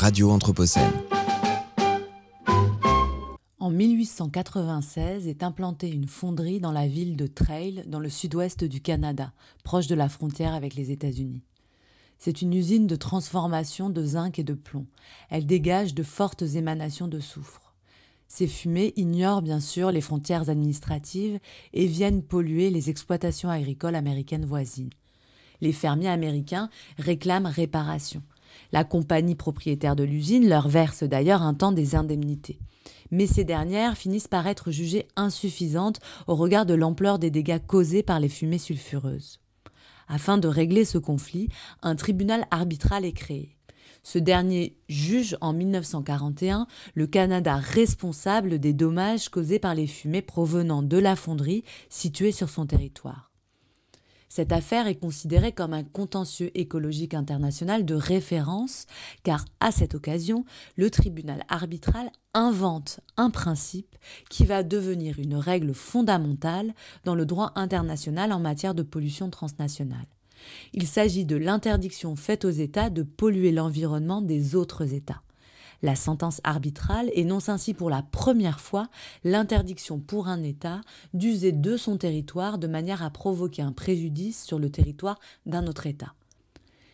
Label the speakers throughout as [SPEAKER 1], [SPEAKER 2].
[SPEAKER 1] Radio Anthropocène.
[SPEAKER 2] En 1896 est implantée une fonderie dans la ville de Trail, dans le sud-ouest du Canada, proche de la frontière avec les États-Unis. C'est une usine de transformation de zinc et de plomb. Elle dégage de fortes émanations de soufre. Ces fumées ignorent bien sûr les frontières administratives et viennent polluer les exploitations agricoles américaines voisines. Les fermiers américains réclament réparation. La compagnie propriétaire de l'usine leur verse d'ailleurs un temps des indemnités. Mais ces dernières finissent par être jugées insuffisantes au regard de l'ampleur des dégâts causés par les fumées sulfureuses. Afin de régler ce conflit, un tribunal arbitral est créé. Ce dernier juge en 1941 le Canada responsable des dommages causés par les fumées provenant de la fonderie située sur son territoire. Cette affaire est considérée comme un contentieux écologique international de référence, car à cette occasion, le tribunal arbitral invente un principe qui va devenir une règle fondamentale dans le droit international en matière de pollution transnationale. Il s'agit de l'interdiction faite aux États de polluer l'environnement des autres États. La sentence arbitrale énonce ainsi pour la première fois l'interdiction pour un État d'user de son territoire de manière à provoquer un préjudice sur le territoire d'un autre État.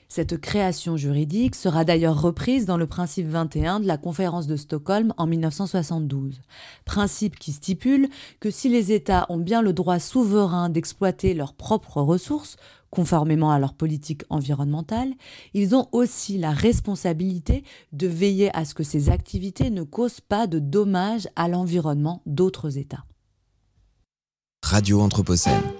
[SPEAKER 2] Cette création juridique sera d'ailleurs reprise dans le principe 21 de la conférence de Stockholm en 1972, principe qui stipule que si les États ont bien le droit souverain d'exploiter leurs propres ressources, conformément à leur politique environnementale, ils ont aussi la responsabilité de veiller à ce que ces activités ne causent pas de dommages à l'environnement d'autres États.
[SPEAKER 1] Radio Anthropocène.